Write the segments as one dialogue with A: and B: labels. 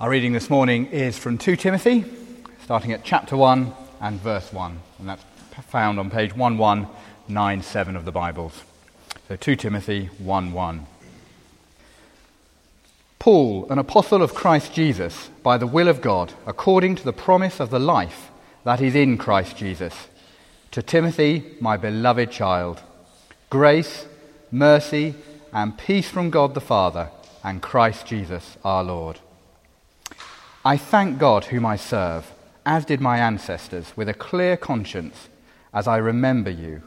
A: Our reading this morning is from 2 Timothy, starting at chapter 1 and verse 1, and that's found on page 1197 of the Bibles. So 2 Timothy 1 1. Paul, an apostle of Christ Jesus, by the will of God, according to the promise of the life that is in Christ Jesus, to Timothy, my beloved child, grace, mercy, and peace from God the Father and Christ Jesus our Lord. I thank God whom I serve, as did my ancestors, with a clear conscience, as I remember you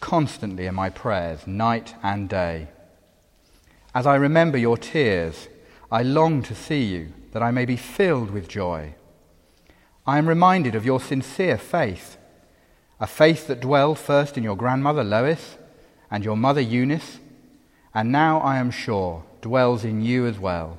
A: constantly in my prayers, night and day. As I remember your tears, I long to see you, that I may be filled with joy. I am reminded of your sincere faith, a faith that dwelled first in your grandmother Lois and your mother Eunice, and now I am sure dwells in you as well.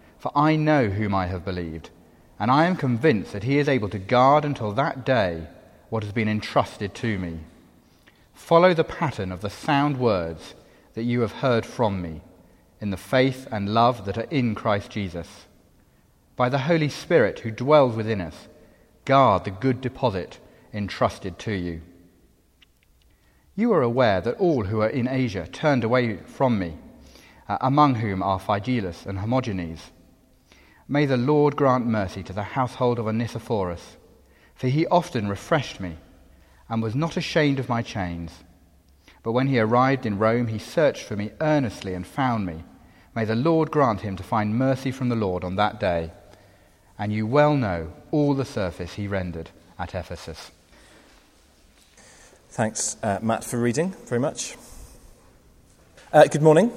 A: for I know whom I have believed, and I am convinced that he is able to guard until that day what has been entrusted to me. Follow the pattern of the sound words that you have heard from me in the faith and love that are in Christ Jesus. By the Holy Spirit who dwells within us, guard the good deposit entrusted to you. You are aware that all who are in Asia turned away from me, uh, among whom are Phygelus and Hermogenes May the Lord grant mercy to the household of Onesiphorus, for he often refreshed me and was not ashamed of my chains. But when he arrived in Rome, he searched for me earnestly and found me. May the Lord grant him to find mercy from the Lord on that day. And you well know all the service he rendered at Ephesus.
B: Thanks, uh, Matt, for reading very much. Uh, good morning.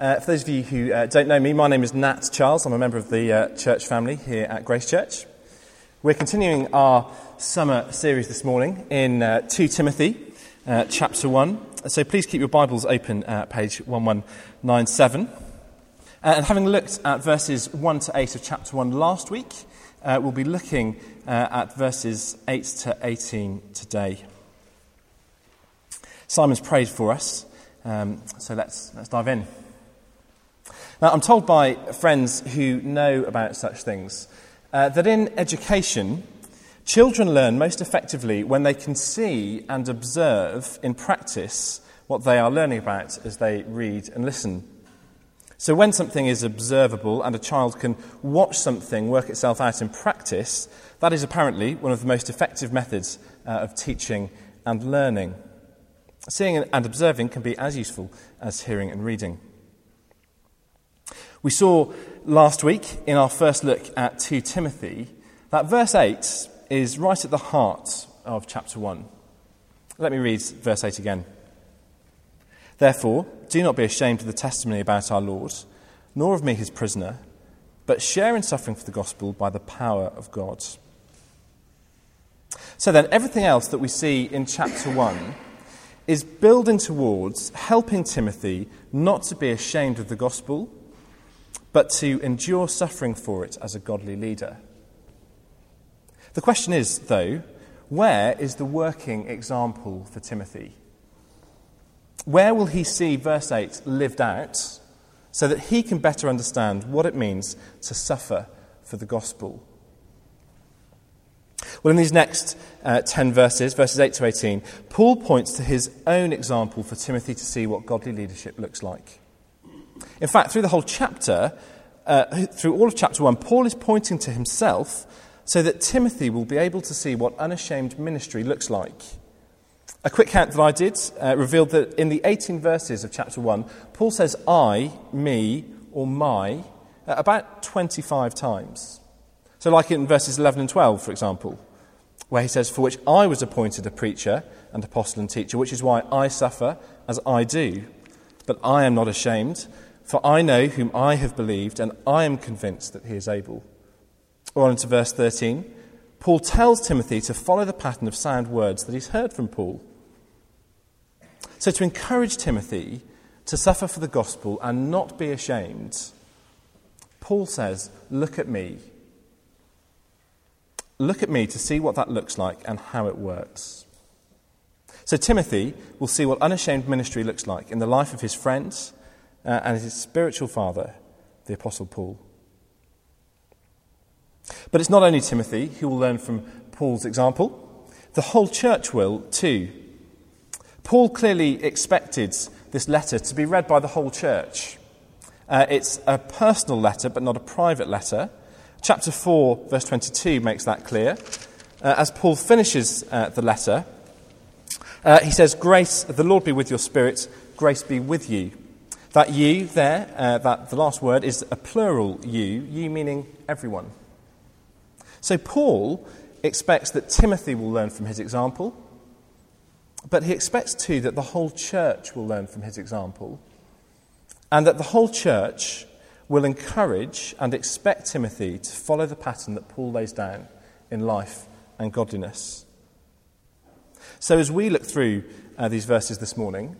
B: Uh, for those of you who uh, don't know me, my name is Nat Charles. I'm a member of the uh, church family here at Grace Church. We're continuing our summer series this morning in uh, 2 Timothy, uh, chapter 1. So please keep your Bibles open at page 1197. Uh, and having looked at verses 1 to 8 of chapter 1 last week, we'll be looking at verses 8 to 18 today. Simon's prayed for us, um, so let's, let's dive in. Now, I'm told by friends who know about such things uh, that in education, children learn most effectively when they can see and observe in practice what they are learning about as they read and listen. So, when something is observable and a child can watch something work itself out in practice, that is apparently one of the most effective methods uh, of teaching and learning. Seeing and observing can be as useful as hearing and reading. We saw last week in our first look at 2 Timothy that verse 8 is right at the heart of chapter 1. Let me read verse 8 again. Therefore, do not be ashamed of the testimony about our Lord, nor of me his prisoner, but share in suffering for the gospel by the power of God. So then, everything else that we see in chapter 1 is building towards helping Timothy not to be ashamed of the gospel but to endure suffering for it as a godly leader. The question is, though, where is the working example for Timothy? Where will he see verse 8 lived out so that he can better understand what it means to suffer for the gospel? Well, in these next uh, 10 verses, verses 8 to 18, Paul points to his own example for Timothy to see what godly leadership looks like. In fact, through the whole chapter, uh, through all of chapter 1, Paul is pointing to himself so that Timothy will be able to see what unashamed ministry looks like. A quick count that I did uh, revealed that in the 18 verses of chapter 1, Paul says I, me, or my uh, about 25 times. So, like in verses 11 and 12, for example, where he says, For which I was appointed a preacher and apostle and teacher, which is why I suffer as I do. But I am not ashamed, for I know whom I have believed, and I am convinced that he is able. On to verse 13. Paul tells Timothy to follow the pattern of sound words that he's heard from Paul. So, to encourage Timothy to suffer for the gospel and not be ashamed, Paul says, Look at me. Look at me to see what that looks like and how it works. So, Timothy will see what unashamed ministry looks like in the life of his friends uh, and his spiritual father, the Apostle Paul. But it's not only Timothy who will learn from Paul's example, the whole church will too. Paul clearly expected this letter to be read by the whole church. Uh, it's a personal letter, but not a private letter. Chapter 4, verse 22 makes that clear. Uh, as Paul finishes uh, the letter, uh, he says, Grace, the Lord be with your spirit, grace be with you. That you there, uh, that the last word is a plural you, you meaning everyone. So Paul expects that Timothy will learn from his example, but he expects too that the whole church will learn from his example, and that the whole church will encourage and expect Timothy to follow the pattern that Paul lays down in life and godliness. So, as we look through uh, these verses this morning,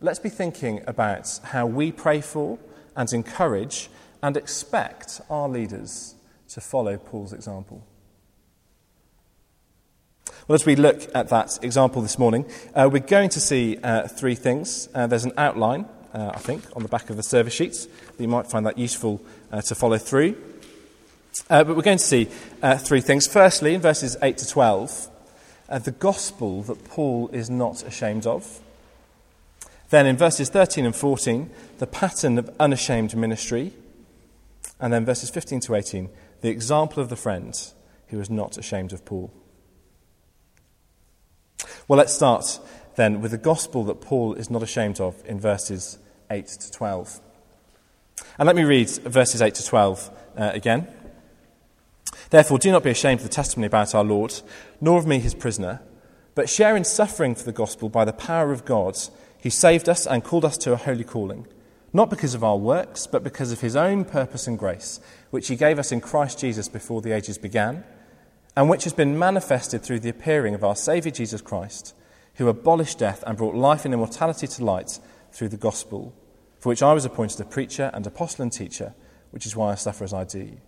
B: let's be thinking about how we pray for and encourage and expect our leaders to follow Paul's example. Well, as we look at that example this morning, uh, we're going to see uh, three things. Uh, there's an outline, uh, I think, on the back of the service sheets. You might find that useful uh, to follow through. Uh, but we're going to see three things. Firstly, in verses 8 to 12, the gospel that Paul is not ashamed of. Then in verses 13 and 14, the pattern of unashamed ministry. And then verses 15 to 18, the example of the friend was not ashamed of Paul. Well, let's start then with the gospel that Paul is not ashamed of in verses 8 to 12. And let me read verses 8 to 12 uh, again. Therefore, do not be ashamed of the testimony about our Lord, nor of me, his prisoner, but share in suffering for the gospel by the power of God, who saved us and called us to a holy calling, not because of our works, but because of his own purpose and grace, which he gave us in Christ Jesus before the ages began and which has been manifested through the appearing of our Saviour Jesus Christ, who abolished death and brought life and immortality to light through the gospel, for which I was appointed a preacher and apostle and teacher, which is why I suffer as I do.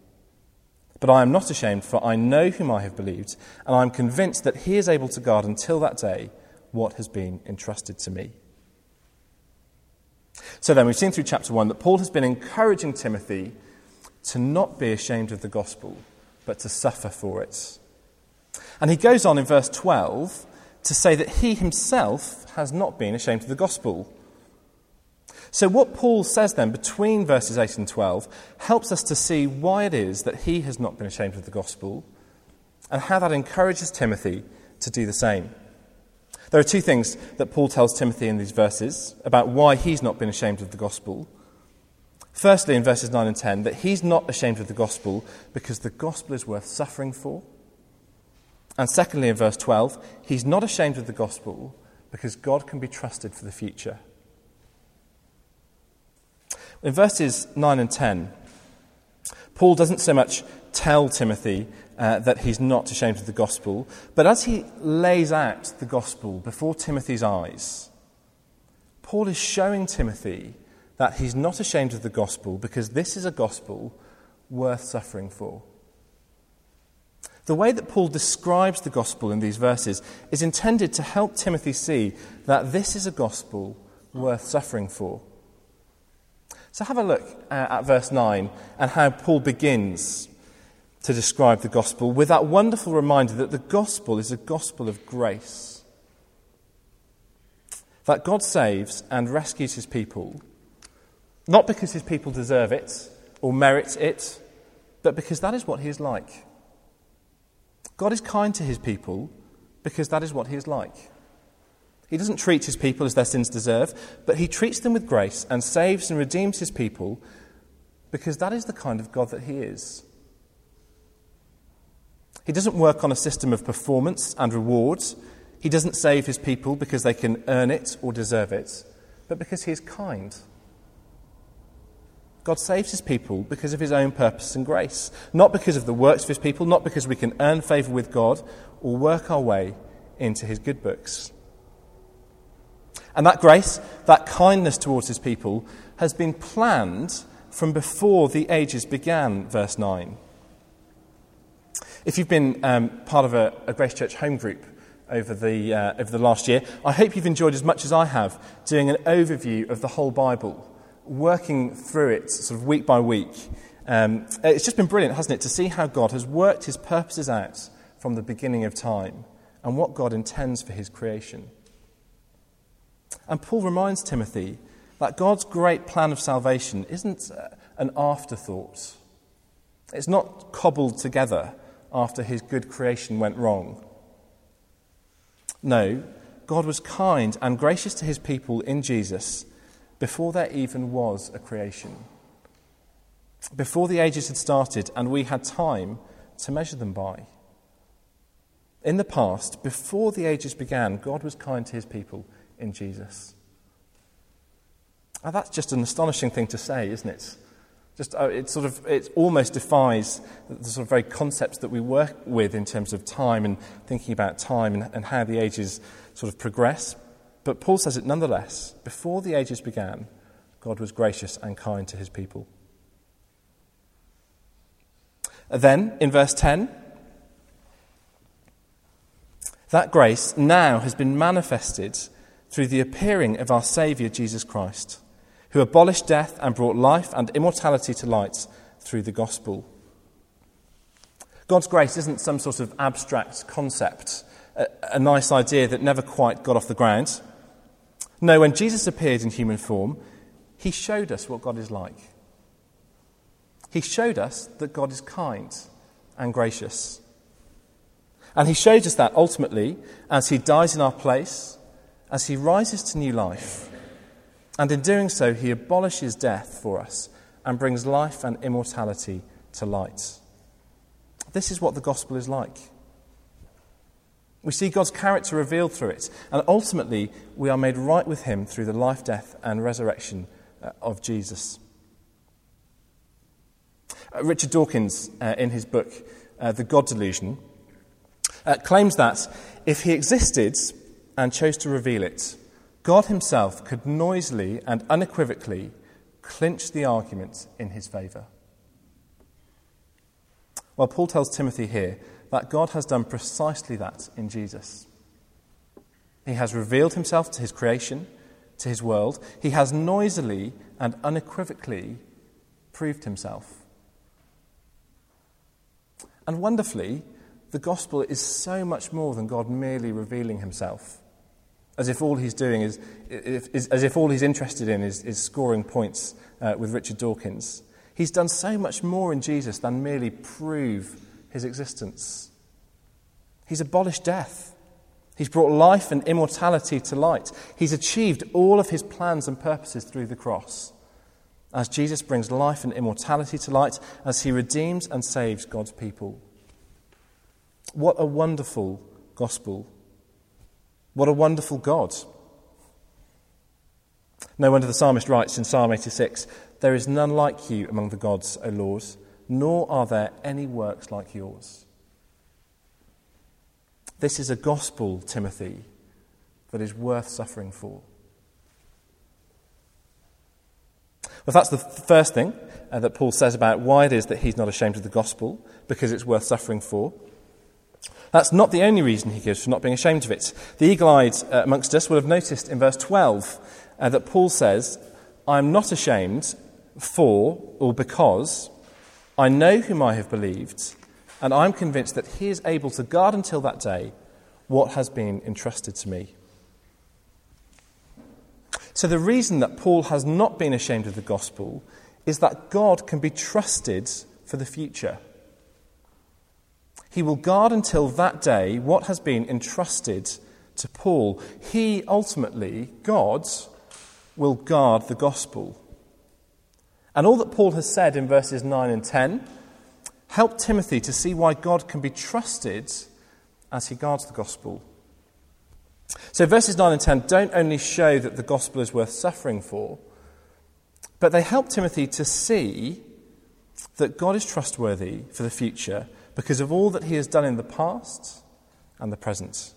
B: But I am not ashamed, for I know whom I have believed, and I am convinced that he is able to guard until that day what has been entrusted to me. So then, we've seen through chapter 1 that Paul has been encouraging Timothy to not be ashamed of the gospel but to suffer for it. And he goes on in verse 12 to say that he himself has not been ashamed of the gospel. So, what Paul says then between verses 8 and 12 helps us to see why it is that he has not been ashamed of the gospel and how that encourages Timothy to do the same. There are two things that Paul tells Timothy in these verses about why he's not been ashamed of the gospel. Firstly, in verses 9 and 10, that he's not ashamed of the gospel because the gospel is worth suffering for. And secondly, in verse 12, he's not ashamed of the gospel because God can be trusted for the future. In verses 9 and 10, Paul doesn't so much tell Timothy uh, that he's not ashamed of the gospel, but as he lays out the gospel before Timothy's eyes, Paul is showing Timothy that he's not ashamed of the gospel because this is a gospel worth suffering for. The way that Paul describes the gospel in these verses is intended to help Timothy see that this is a gospel worth suffering for. So have a look uh, at verse 9 and how Paul begins to describe the gospel with that wonderful reminder that the gospel is a gospel of grace. That God saves and rescues his people not because his people deserve it or merit it, but because that is what he is like. God is kind to his people because that is what he is like. He doesn't treat his people as their sins deserve, but he treats them with grace and saves and redeems his people because that is the kind of God that he is. He doesn't work on a system of performance and rewards. He doesn't save his people because they can earn it or deserve it, but because he is kind. God saves his people because of his own purpose and grace, not because of the works of his people, not because we can earn favour with God or work our way into his good books. And that grace, that kindness towards his people, has been planned from before the ages began, verse 9. If you've been um, part of a, a, Grace Church home group over the, uh, over the last year, I hope you've enjoyed as much as I have doing an overview of the whole Bible, working through it sort of week by week. Um, it's just been brilliant, hasn't it, to see how God has worked his purposes out from the beginning of time and what God intends for his creation. And Paul reminds Timothy that God's great plan of salvation isn't uh, an afterthought. It's not cobbled together after his good creation went wrong. No, God was kind and gracious to his people in Jesus before there even was a creation. Before the ages had started and we had time to measure them by. In the past, before the ages began, God was kind to his people in Jesus. Now, that's just an astonishing thing to say, isn't it? Just, uh, it sort of, it almost defies the sort of very concepts that we work with in terms of time and thinking about time and, and how the ages sort of progress. But Paul says it nonetheless. Before the ages began, God was gracious and kind to his people. Then, in verse 10, that grace now has been manifested through the appearing of our Saviour Jesus Christ who abolished death and brought life and immortality to light through the gospel. God's grace isn't some sort of abstract concept, a, a, nice idea that never quite got off the ground. No, when Jesus appeared in human form, he showed us what God is like. He showed us that God is kind and gracious. And he showed us that ultimately as he dies in our place, as he rises to new life and in doing so, he abolishes death for us and brings life and immortality to light. This is what the gospel is like. We see God's character revealed through it, and ultimately, we are made right with him through the life, death, and resurrection uh, of Jesus. Uh, Richard Dawkins, uh, in his book, uh, The God Delusion, uh, claims that if he existed and chose to reveal it, God himself could noisily and unequivocally clinch the argument in his favour. Well, Paul tells Timothy here that God has done precisely that in Jesus. He has revealed himself to his creation, to his world. He has noisily and unequivocally proved himself. And wonderfully, the gospel is so much more than God merely revealing himself as if all he's doing is, is as if all he's interested in is, is scoring points uh, with Richard Dawkins. He's done so much more in Jesus than merely prove his existence. He's abolished death. He's brought life and immortality to light. He's achieved all of his plans and purposes through the cross. As Jesus brings life and immortality to light, as he redeems and saves God's people. What a wonderful gospel what a wonderful God. No wonder the psalmist writes in Psalm 86 There is none like you among the gods, O Lord, nor are there any works like yours. This is a gospel, Timothy, that is worth suffering for. Well, that's the first thing uh, that Paul says about why it is that he's not ashamed of the gospel, because it's worth suffering for. That's not the only reason he gives for not being ashamed of it. The eagle eyed uh, amongst us will have noticed in verse 12 uh, that Paul says, I am not ashamed for or because I know whom I have believed, and I'm convinced that he is able to guard until that day what has been entrusted to me. So, the reason that Paul has not been ashamed of the gospel is that God can be trusted for the future. He will guard until that day what has been entrusted to Paul. He ultimately, God, will guard the gospel. And all that Paul has said in verses 9 and 10 help Timothy to see why God can be trusted as he guards the gospel. So, verses 9 and 10 don't only show that the gospel is worth suffering for, but they help Timothy to see that God is trustworthy for the future because of all that he has done in the past and the present.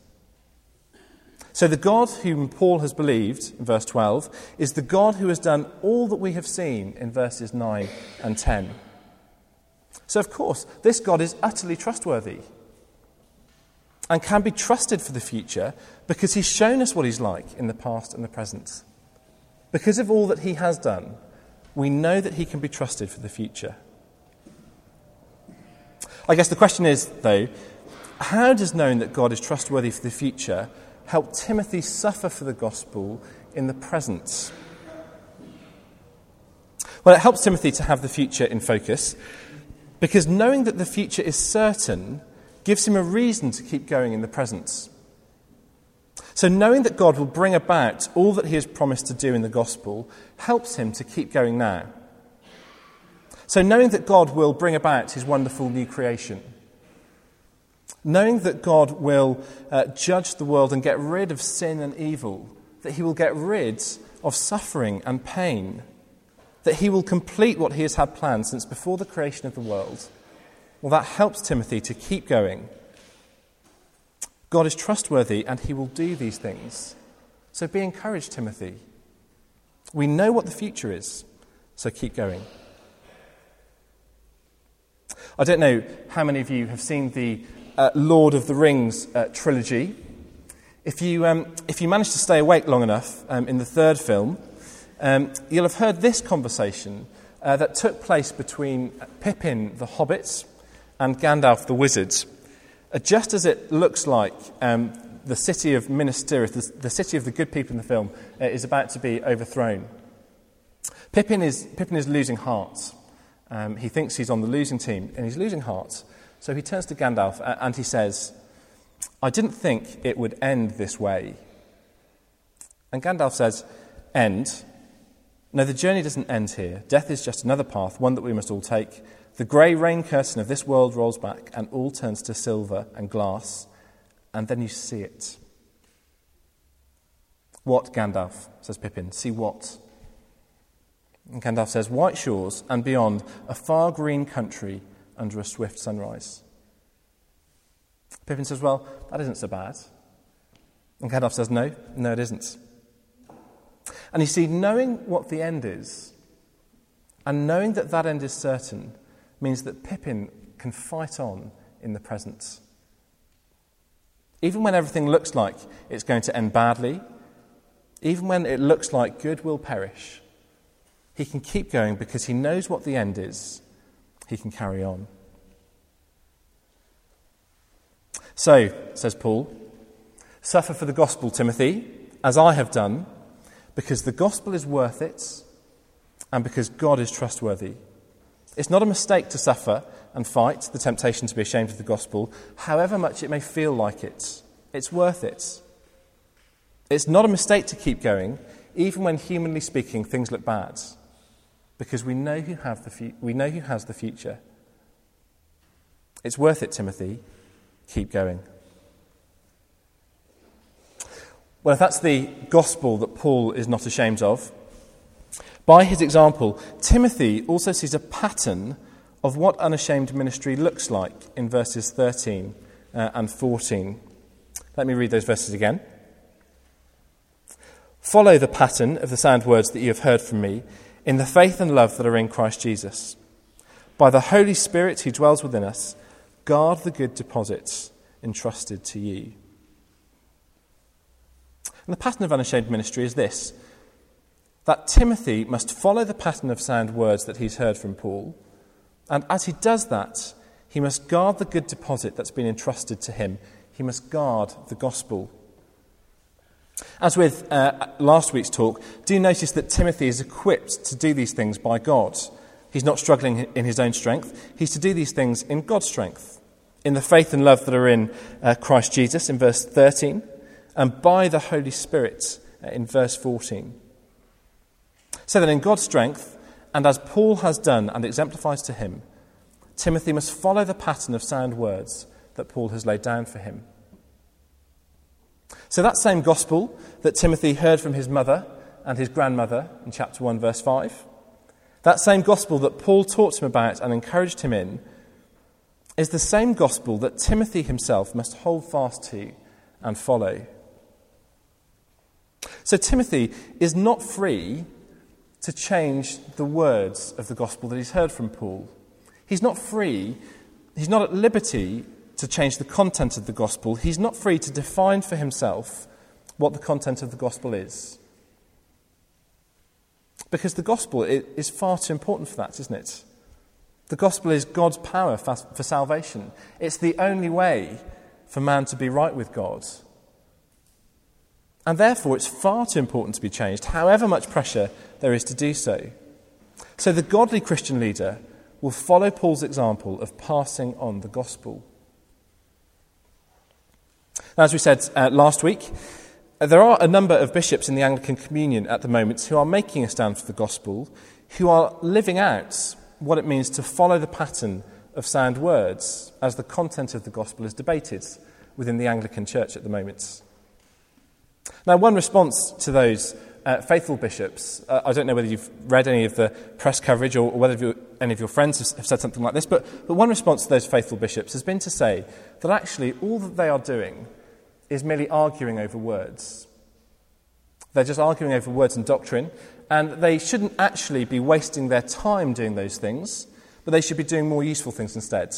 B: So, the God whom Paul has believed, in verse 12, is the God who has done all that we have seen in verses 9 and 10. So, of course, this God is utterly trustworthy and can be trusted for the future because he's shown us what he's like in the past and the present. Because of all that he has done, we know that he can be trusted for the future. I guess the question is, though, how does knowing that God is trustworthy for the future help Timothy suffer for the gospel in the present? Well, it helps Timothy to have the future in focus because knowing that the future is certain gives him a reason to keep going in the present. So, knowing that God will bring about all that he has promised to do in the gospel helps him to keep going now. So, knowing that God will bring about his wonderful new creation, knowing that God will uh, judge the world and get rid of sin and evil, that he will get rid of suffering and pain, that he will complete what he has had planned since before the creation of the world, well, that helps Timothy to keep going God is trustworthy and he will do these things. So be encouraged, Timothy. We know what the future is, so keep going. I don't know how many of you have seen the uh, Lord of the Rings uh, trilogy. If you, um, if you manage to stay awake long enough um, in the third film, um, you'll have heard this conversation uh, that took place between Pippin the Hobbit and Gandalf the Wizard. Uh, just as it looks like um, the city of Minas Tirith, the, the, city of the good people in the film, uh, is about to be overthrown. Pippin is, Pippin is losing heart. Um, he thinks he's on the losing team, and he's losing heart. So he turns to Gandalf and he says, I didn't think it would end this way. And Gandalf says, End? No, the journey doesn't end here. Death is just another path, one that we must all take. The grey rain curtain of this world rolls back, and all turns to silver and glass, and then you see it. What, Gandalf? says Pippin. See what? And Gandalf says, White shores, and beyond, a far green country under a swift sunrise. Pippin says, Well, that isn't so bad. And Gandalf says, No, no, it isn't. And you see, knowing what the end is, and knowing that that end is certain, means that Pippin can fight on in the present. Even when everything looks like it's going to end badly, even when it looks like good will perish, he can keep going because he knows what the end is. He can carry on. So, says Paul, suffer for the gospel, Timothy, as I have done, because the gospel is worth it and because God is trustworthy. It's not a mistake to suffer and fight the temptation to be ashamed of the gospel, however much it may feel like it. It's worth it. It's not a mistake to keep going, even when, humanly speaking, things look bad, because we know who, have the fu- we know who has the future. It's worth it, Timothy. Keep going. Well, if that's the gospel that Paul is not ashamed of, by his example, Timothy also sees a pattern of what unashamed ministry looks like in verses 13 uh, and 14. Let me read those verses again. Follow the pattern of the sound words that you have heard from me in the faith and love that are in Christ Jesus. By the Holy Spirit who dwells within us, guard the good deposits entrusted to you. And the pattern of unashamed ministry is this that Timothy must follow the pattern of sound words that he's heard from Paul. And as he does that, he must guard the good deposit that's been entrusted to him. He must guard the gospel. As with uh, last week's talk, do notice that Timothy is equipped to do these things by God. He's not struggling in his own strength, he's to do these things in God's strength, in the faith and love that are in uh, Christ Jesus in verse 13, and by the Holy Spirit uh, in verse 14. So that in God's strength, and as Paul has done and exemplifies to him, Timothy must follow the pattern of sound words that Paul has laid down for him. So, that same gospel that Timothy heard from his mother and his grandmother in chapter 1, verse 5, that same gospel that Paul taught him about and encouraged him in, is the same gospel that Timothy himself must hold fast to and follow. So, Timothy is not free to change the words of the gospel that he's heard from Paul. He's not free, he's not at liberty to change the content of the gospel. He's not free to define for himself what the content of the gospel is. Because the gospel is far too important for that, isn't it? The gospel is God's power for salvation. It's the only way for man to be right with God. And therefore, it's far too important to be changed, however much pressure there is to do so. So, the godly Christian leader will follow Paul's example of passing on the gospel. As we said uh, last week, there are a number of bishops in the Anglican Communion at the moment who are making a stand for the gospel, who are living out what it means to follow the pattern of sound words as the content of the gospel is debated within the Anglican Church at the moment. Now, one response to those uh, faithful bishops, uh, I don't know whether you've read any of the press coverage or, or whether any of your friends have, have said something like this, but, but one response to those faithful bishops has been to say that actually all that they are doing is merely arguing over words. They're just arguing over words and doctrine, and they shouldn't actually be wasting their time doing those things, but they should be doing more useful things instead.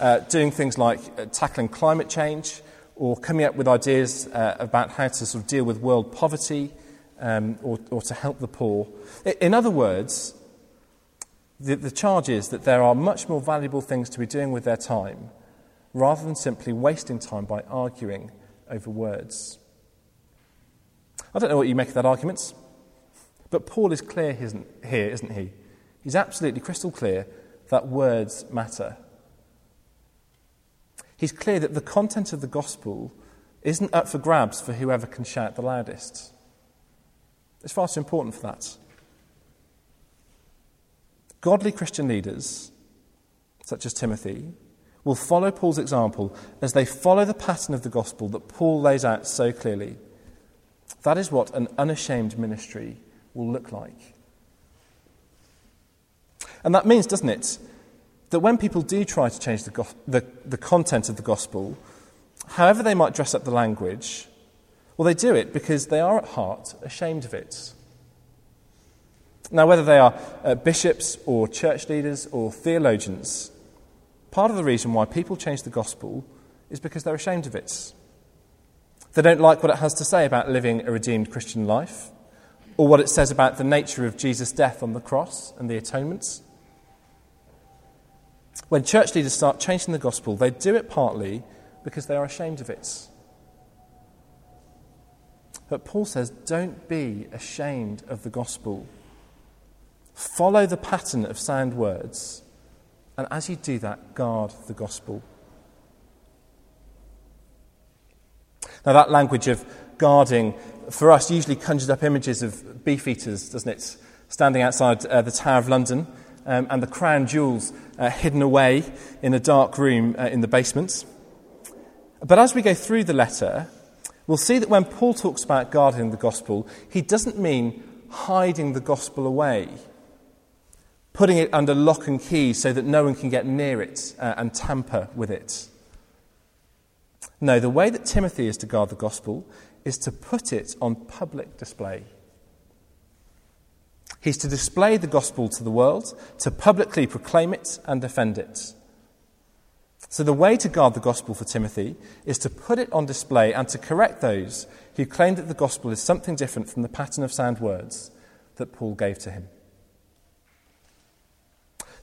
B: Uh, doing things like uh, tackling climate change or coming up with ideas uh, about how to sort of deal with world poverty um, or, or to help the poor. In other words, the, the charge is that there are much more valuable things to be doing with their time rather than simply wasting time by arguing over words. I don't know what you make of that argument, but Paul is clear here, isn't he? He's absolutely crystal clear that words matter. He's clear that the content of the gospel isn't up for grabs for whoever can shout the loudest. It's far too important for that. Godly Christian leaders, such as Timothy, will follow Paul's example as they follow the pattern of the gospel that Paul lays out so clearly. That is what an unashamed ministry will look like. And that means, doesn't it, that when people do try to change the, the, the content of the gospel, however they might dress up the language, well, they do it because they are at heart ashamed of it. Now, whether they are uh, bishops or church leaders or theologians, Part of the reason why people change the gospel is because they're ashamed of it. They don't like what it has to say about living a redeemed Christian life, or what it says about the nature of Jesus' death on the cross and the atonements. When church leaders start changing the gospel, they do it partly because they are ashamed of it. But Paul says, don't be ashamed of the gospel. Follow the pattern of sound words and as you do that, guard the gospel. Now, that language of guarding for us usually conjures up images of beefeaters, doesn't it? Standing outside uh, the Tower of London um, and the crown jewels uh, hidden away in a dark room uh, in the basement. But as we go through the letter, we'll see that when Paul talks about guarding the gospel, he doesn't mean hiding the gospel away putting it under lock and key so that no one can get near it uh, and tamper with it. No, the way that Timothy is to guard the gospel is to put it on public display. He's to display the gospel to the world, to publicly proclaim it and defend it. So, the way to guard the gospel for Timothy is to put it on display and to correct those who claim that the gospel is something different from the pattern of sound words that Paul gave to him.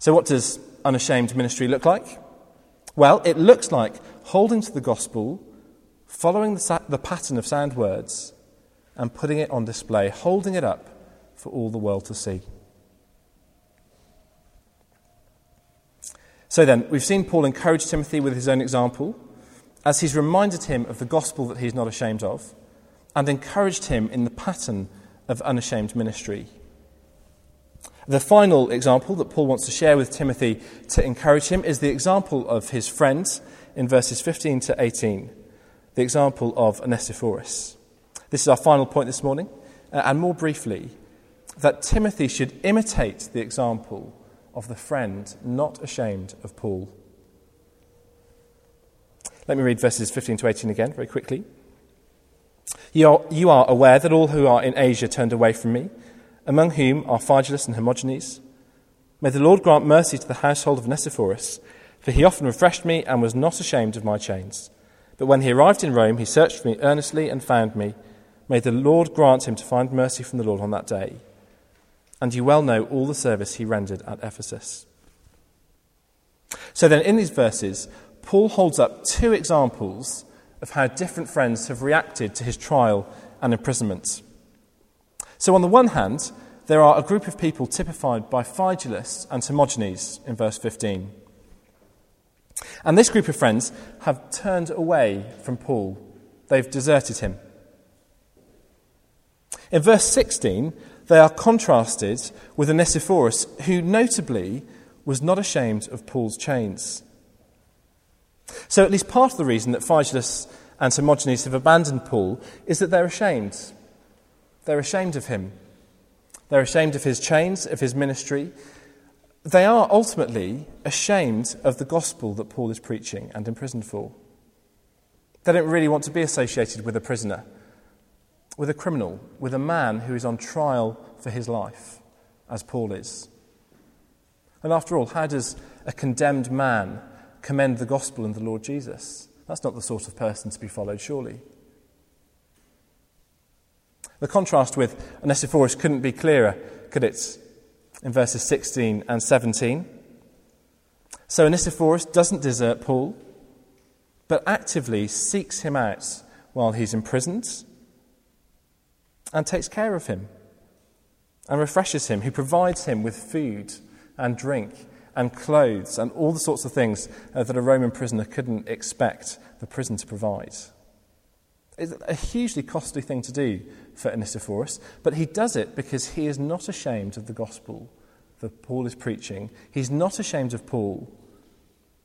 B: So, what does unashamed ministry look like? Well, it looks like holding to the gospel, following the, the pattern of sound words, and putting it on display, holding it up for all the world to see. So then, we've seen Paul encourage Timothy with his own example as he's reminded him of the gospel that he's not ashamed of and encouraged him in the pattern of unashamed ministry. The final example that Paul wants to share with Timothy to encourage him is the example of his friends in verses 15 to 18, the example of Onesiphorus. This is our final point this morning, uh, and more briefly, that Timothy should imitate the example of the friend not ashamed of Paul. Let me read verses 15 to 18 again very quickly. You are, you are aware that all who are in Asia turned away from me, among whom are Phygelus and Hermogenes. May the Lord grant mercy to the household of Onesiphorus, for he often refreshed me and was not ashamed of my chains. But when he arrived in Rome, he searched for me earnestly and found me. May the Lord grant him to find mercy from the Lord on that day. And you well know all the service he rendered at Ephesus. So then, in these verses, Paul holds up two examples of how different friends have reacted to his trial and imprisonment. So, on the one hand, there are a group of people typified by Phygelus and Hermogenes in verse 15. And this group of friends have turned away from Paul, they've deserted him. In verse 16, they are contrasted with Onesiphorus, who notably was not ashamed of Paul's chains. So, at least part of the reason that Phygelus and Hermogenes have abandoned Paul is that they're ashamed. They're ashamed of him. They're ashamed of his chains, of his ministry. They are ultimately ashamed of the gospel that Paul is preaching and imprisoned for. They don't really want to be associated with a prisoner, with a criminal, with a man who is on trial for his life, as Paul is. And after all, how does a condemned man commend the gospel and the Lord Jesus. That's not the sort of person to be followed, surely. The contrast with Onesiphorus couldn't be clearer, could it? In verses 16 and 17. So Onesiphorus doesn't desert Paul, but actively seeks him out while he's imprisoned and takes care of him and refreshes him, who provides him with food and drink and clothes and all the sorts of things uh, that a Roman prisoner couldn't expect the prison to provide. It's a hugely costly thing to do for Onesiphorus, but he does it because he is not ashamed of the gospel that Paul is preaching. He's not ashamed of Paul.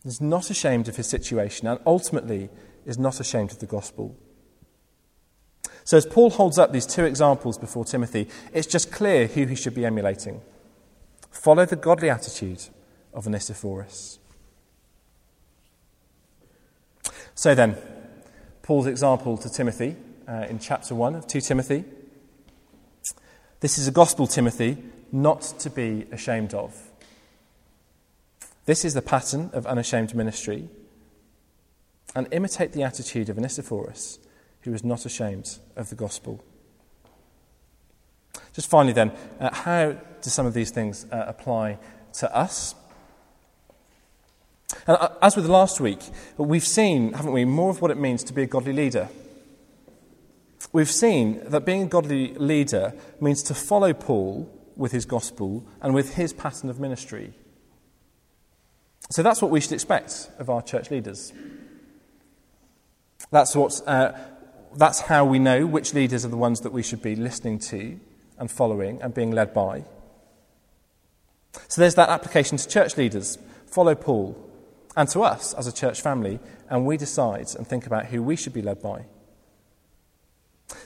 B: He's not ashamed of his situation, and ultimately is not ashamed of the gospel. So, as Paul holds up these two examples before Timothy, it's just clear who he should be emulating. Follow the godly attitude of Onesiphorus. So then, Paul's example to Timothy uh, in chapter 1 of 2 Timothy. This is a gospel, Timothy, not to be ashamed of. This is the pattern of unashamed ministry. And imitate the attitude of Onesiphorus, who is not ashamed of the gospel. Just finally, then, uh, how do some of these things uh, apply to us? And uh, as with last week, we've seen, haven't we, more of what it means to be a godly leader. We've seen that being a godly leader means to follow Paul with his gospel and with his pattern of ministry. So that's what we should expect of our church leaders. That's, what, uh, that's how we know which leaders are the ones that we should be listening to and following and being led by. So there's that application to church leaders. Follow Paul, and to us as a church family, and we decide and think about who we should be led by.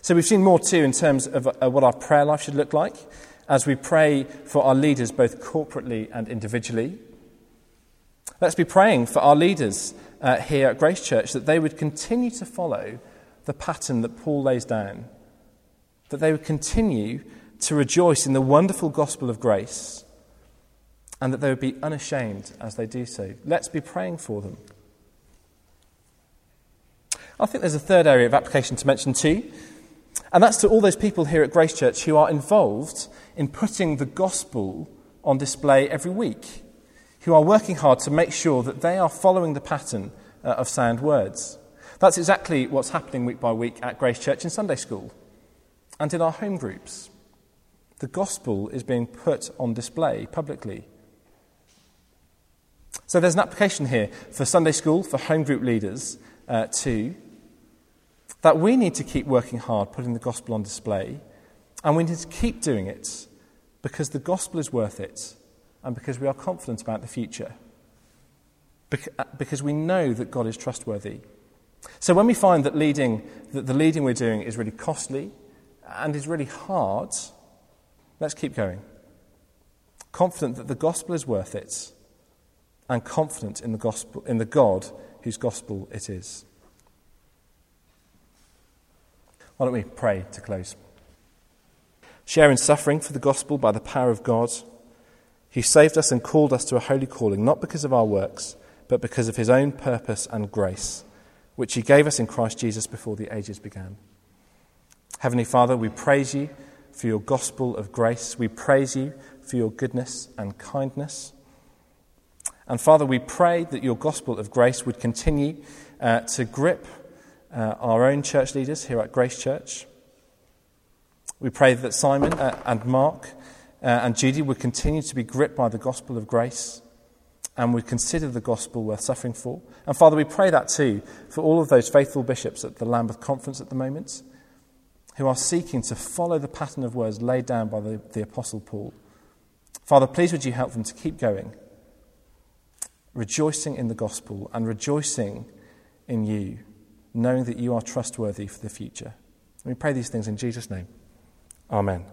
B: So we've seen more too in terms of uh, what our prayer life should look like as we pray for our leaders both corporately and individually. Let's be praying for our leaders uh, here at Grace Church that they would continue to follow the pattern that Paul lays down, that they would continue to rejoice in the wonderful gospel of grace and that they would be unashamed as they do so. Let's be praying for them. I think there's a third area of application to mention too, and that's to all those people here at Grace Church who are involved in putting the gospel on display every week, who are working hard to make sure that they are following the pattern uh, of sound words. That's exactly what's happening week by week at Grace Church in Sunday school. and in our home groups. The gospel is being put on display publicly. So there's an application here for Sunday school, for home group leaders uh, too, that we need to keep working hard, putting the gospel on display, and we need to keep doing it because the gospel is worth it and because we are confident about the future. Uh, because we know that God is trustworthy. So when we find that leading, that the leading we're doing is really costly and is really hard, let's keep going. Confident that the gospel is worth it and confident in the gospel in the God whose gospel it is. Why don't we pray to close? Share in suffering for the gospel by the power of God, who saved us and called us to a holy calling, not because of our works, but because of his own purpose and grace, which he gave us in Christ Jesus before the ages began. Heavenly Father, we praise you for your gospel of grace. We praise you for your goodness and kindness. And Father, we pray that your gospel of grace would continue uh, to grip uh, our own church leaders here at Grace Church. We pray that Simon uh, and Mark uh, and Judy would continue to be gripped by the gospel of grace and would consider the gospel worth suffering for. And Father, we pray that too for all of those faithful bishops at the Lambeth Conference at the moment who are seeking to follow the pattern of words laid down by the, the Apostle Paul. Father, please would you help them to keep going, rejoicing in the gospel and rejoicing in you, knowing that you are trustworthy for the future. We pray these things in Jesus' name. Amen.